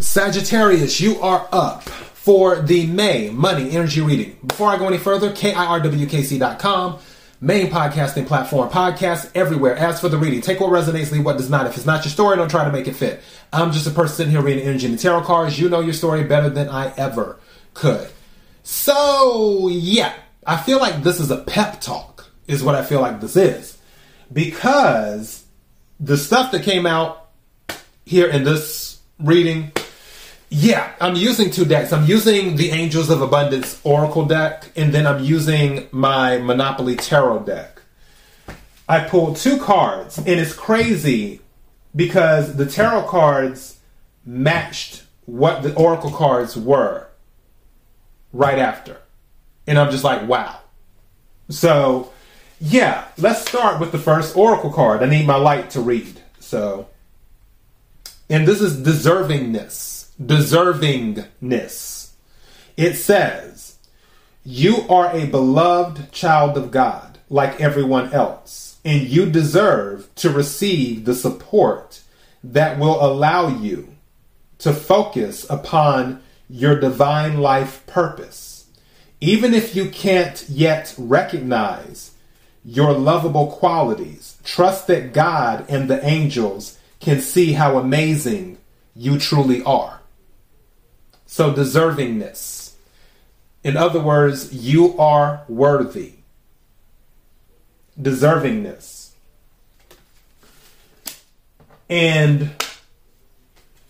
Sagittarius, you are up for the May Money Energy Reading. Before I go any further, KIRWKC.com, main podcasting platform, podcast everywhere. As for the reading, take what resonates, leave what does not. If it's not your story, don't try to make it fit. I'm just a person sitting here reading energy and tarot cards. You know your story better than I ever could. So, yeah, I feel like this is a pep talk, is what I feel like this is. Because the stuff that came out here in this reading yeah, I'm using two decks. I'm using the Angels of Abundance Oracle deck, and then I'm using my Monopoly Tarot deck. I pulled two cards, and it's crazy because the tarot cards matched what the Oracle cards were right after. And I'm just like, wow. So, yeah, let's start with the first Oracle card. I need my light to read. So, and this is deservingness deservingness. It says, You are a beloved child of God, like everyone else, and you deserve to receive the support that will allow you to focus upon your divine life purpose. Even if you can't yet recognize your lovable qualities, trust that God and the angels can see how amazing you truly are. So, deservingness. In other words, you are worthy. Deservingness. And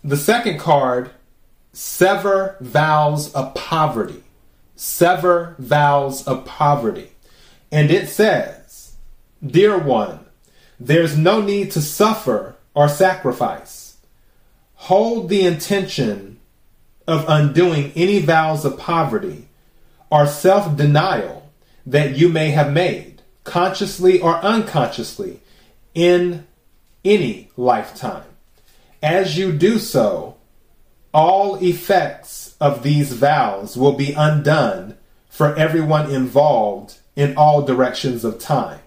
the second card, sever vows of poverty. Sever vows of poverty. And it says, Dear one, there's no need to suffer or sacrifice. Hold the intention of undoing any vows of poverty or self denial that you may have made, consciously or unconsciously, in any lifetime. As you do so, all effects of these vows will be undone for everyone involved in all directions of time.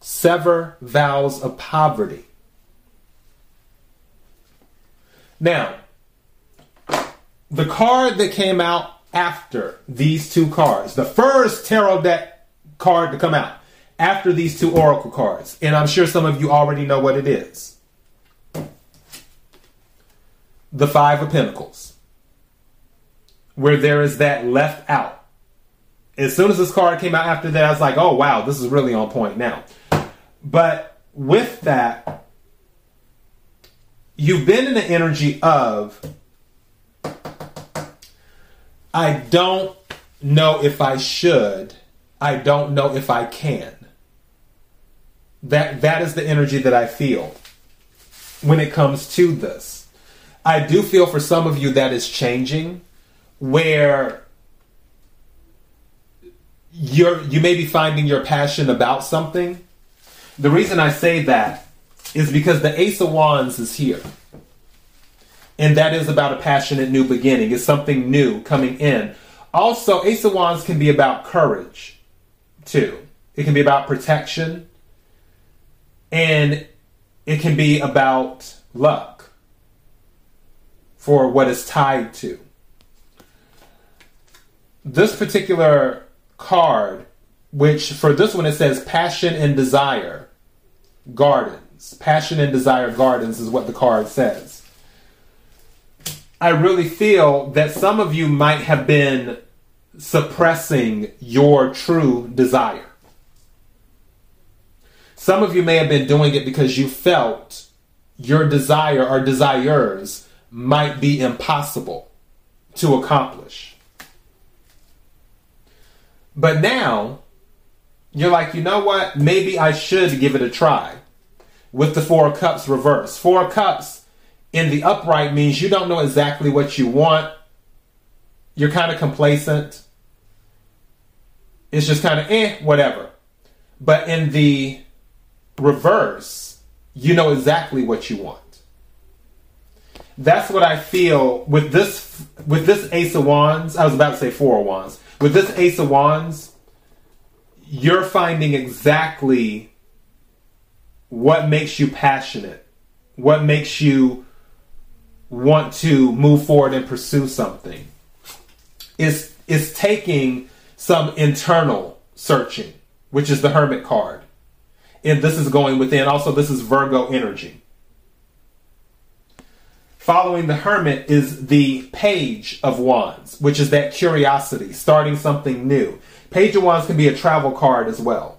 Sever vows of poverty. Now, the card that came out after these two cards, the first tarot deck card to come out after these two oracle cards, and I'm sure some of you already know what it is. The Five of Pentacles, where there is that left out. As soon as this card came out after that, I was like, oh wow, this is really on point now. But with that, you've been in the energy of I don't know if I should. I don't know if I can. That that is the energy that I feel when it comes to this. I do feel for some of you that is changing where you're you may be finding your passion about something. The reason I say that is because the Ace of Wands is here. And that is about a passionate new beginning. It's something new coming in. Also, Ace of Wands can be about courage, too. It can be about protection. And it can be about luck for what is tied to. This particular card, which for this one it says passion and desire gardens. Passion and desire gardens is what the card says. I really feel that some of you might have been suppressing your true desire. Some of you may have been doing it because you felt your desire or desires might be impossible to accomplish. But now, you're like, you know what? Maybe I should give it a try with the Four Cups reverse. Four Cups in the upright means you don't know exactly what you want. You're kind of complacent. It's just kind of eh, whatever. But in the reverse, you know exactly what you want. That's what I feel with this with this Ace of Wands. I was about to say Four of Wands. With this Ace of Wands, you're finding exactly what makes you passionate, what makes you want to move forward and pursue something. It's, it's taking some internal searching, which is the Hermit card. And this is going within. Also, this is Virgo energy. Following the Hermit is the Page of Wands, which is that curiosity, starting something new. Page of Wands can be a travel card as well.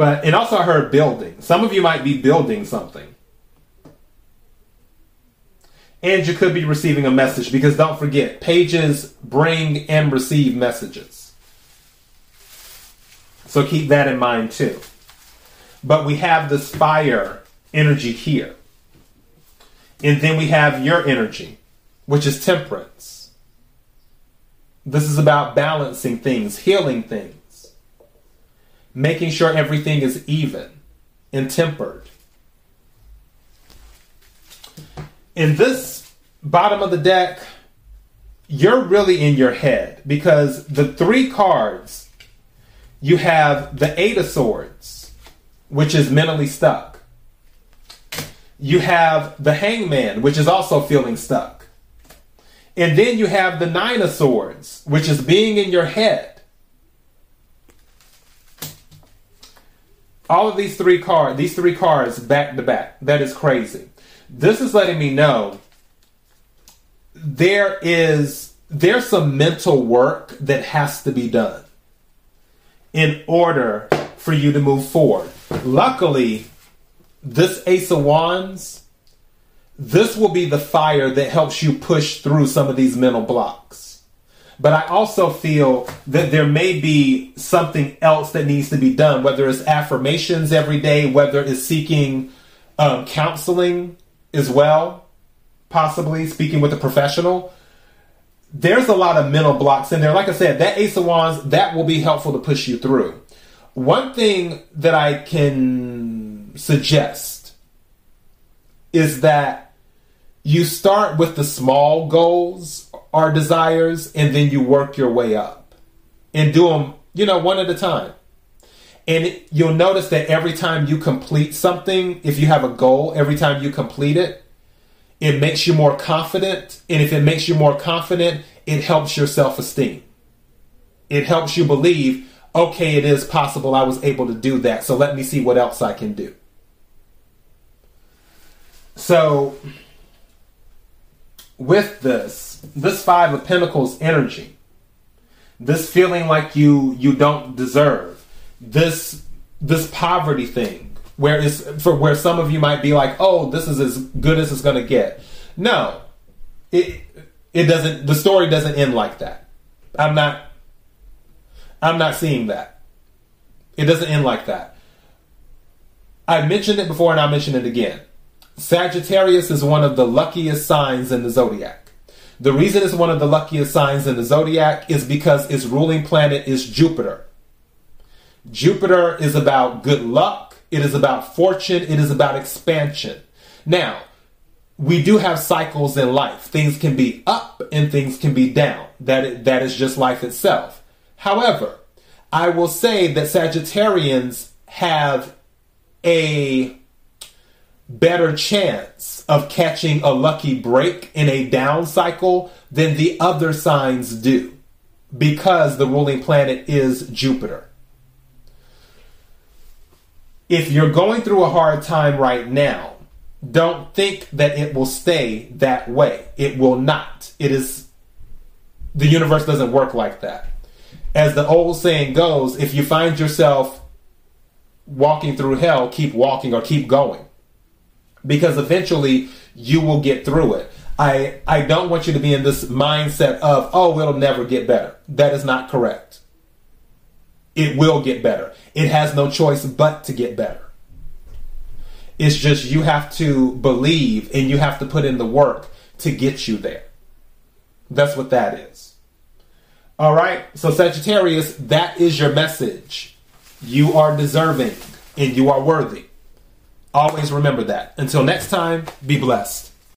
But and also I heard building. Some of you might be building something. And you could be receiving a message because don't forget, pages bring and receive messages. So keep that in mind too. But we have this fire energy here. And then we have your energy, which is temperance. This is about balancing things, healing things, making sure everything is even and tempered. In this bottom of the deck, you're really in your head because the three cards you have the Eight of Swords, which is mentally stuck. You have the Hangman, which is also feeling stuck. And then you have the Nine of Swords, which is being in your head. All of these three cards, these three cards back to back. That is crazy. This is letting me know there is there's some mental work that has to be done in order for you to move forward. Luckily, this Ace of Wands, this will be the fire that helps you push through some of these mental blocks. But I also feel that there may be something else that needs to be done, whether it's affirmations every day, whether it's seeking um, counseling as well, possibly speaking with a professional there's a lot of mental blocks in there. Like I said, that Ace of Wands, that will be helpful to push you through. One thing that I can suggest is that you start with the small goals or desires and then you work your way up and do them, you know, one at a time. And you'll notice that every time you complete something, if you have a goal, every time you complete it, it makes you more confident. And if it makes you more confident, it helps your self esteem. It helps you believe, okay, it is possible I was able to do that. So let me see what else I can do. So, with this, this Five of Pentacles energy, this feeling like you you don't deserve, this this poverty thing, where is for where some of you might be like, "Oh, this is as good as it's to get." No, it it doesn't. The story doesn't end like that. I'm not. I'm not seeing that. It doesn't end like that. I mentioned it before, and I'll mention it again. Sagittarius is one of the luckiest signs in the zodiac. The reason it's one of the luckiest signs in the zodiac is because its ruling planet is Jupiter. Jupiter is about good luck it is about fortune. It is about expansion. Now, we do have cycles in life. Things can be up and things can be down. That, that is just life itself. However, I will say that Sagittarians have a better chance of catching a lucky break in a down cycle than the other signs do because the ruling planet is Jupiter if you're going through a hard time right now, don't think that it will stay that way. It will not. It is, the universe doesn't work like that. As the old saying goes, if you find yourself walking through hell, keep walking or keep going. Because eventually you will get through it. I, I don't want you to be in this mindset of, oh, it'll never get better. That is not correct it will get better. It has no choice but to get better. It's just you have to believe and you have to put in the work to get you there. That's what that is. All right. So, Sagittarius, that is your message. You are deserving and you are worthy. Always remember that. Until next time, be blessed.